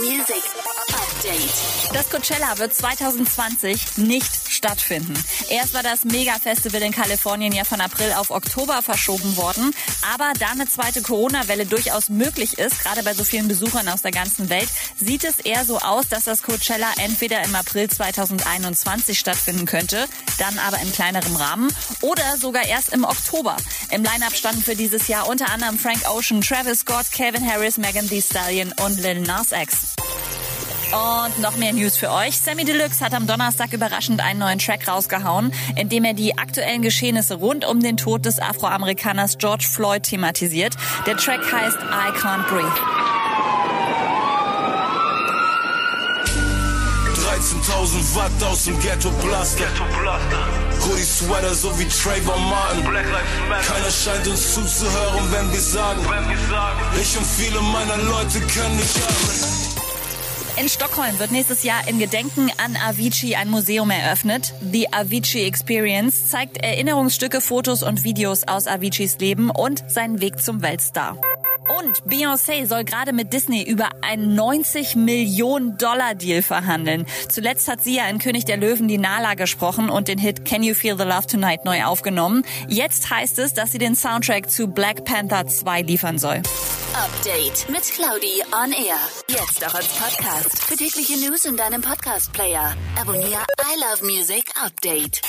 Music Update. Das Coachella wird 2020 nicht stattfinden. Erst war das Mega-Festival in Kalifornien ja von April auf Oktober verschoben worden. Aber da eine zweite Corona-Welle durchaus möglich ist, gerade bei so vielen Besuchern aus der ganzen Welt, sieht es eher so aus, dass das Coachella entweder im April 2021 stattfinden könnte, dann aber in kleinerem Rahmen oder sogar erst im Oktober. Im Line-Up standen für dieses Jahr unter anderem Frank Ocean, Travis Scott, Calvin Harris, Megan Thee Stallion und Lil Nas X. Und noch mehr News für euch. Sammy Deluxe hat am Donnerstag überraschend einen neuen Track rausgehauen, in dem er die aktuellen Geschehnisse rund um den Tod des Afroamerikaners George Floyd thematisiert. Der Track heißt I Can't Breathe. 13.000 Watt aus dem Ghetto Blaster. Hoodie Sweater so wie Trayvon Martin. Keiner scheint uns zuzuhören, wenn wir sagen. Ich und viele meiner Leute können nicht atmen. In Stockholm wird nächstes Jahr in Gedenken an Avicii ein Museum eröffnet. The Avicii Experience zeigt Erinnerungsstücke, Fotos und Videos aus Aviciis Leben und seinen Weg zum Weltstar. Und Beyoncé soll gerade mit Disney über einen 90 Millionen Dollar Deal verhandeln. Zuletzt hat sie ja in König der Löwen die Nala gesprochen und den Hit Can You Feel the Love Tonight neu aufgenommen. Jetzt heißt es, dass sie den Soundtrack zu Black Panther 2 liefern soll. Update mit Claudi on Air. Jetzt auch als Podcast. Für tägliche News in deinem Podcast-Player. Abonniere I Love Music Update.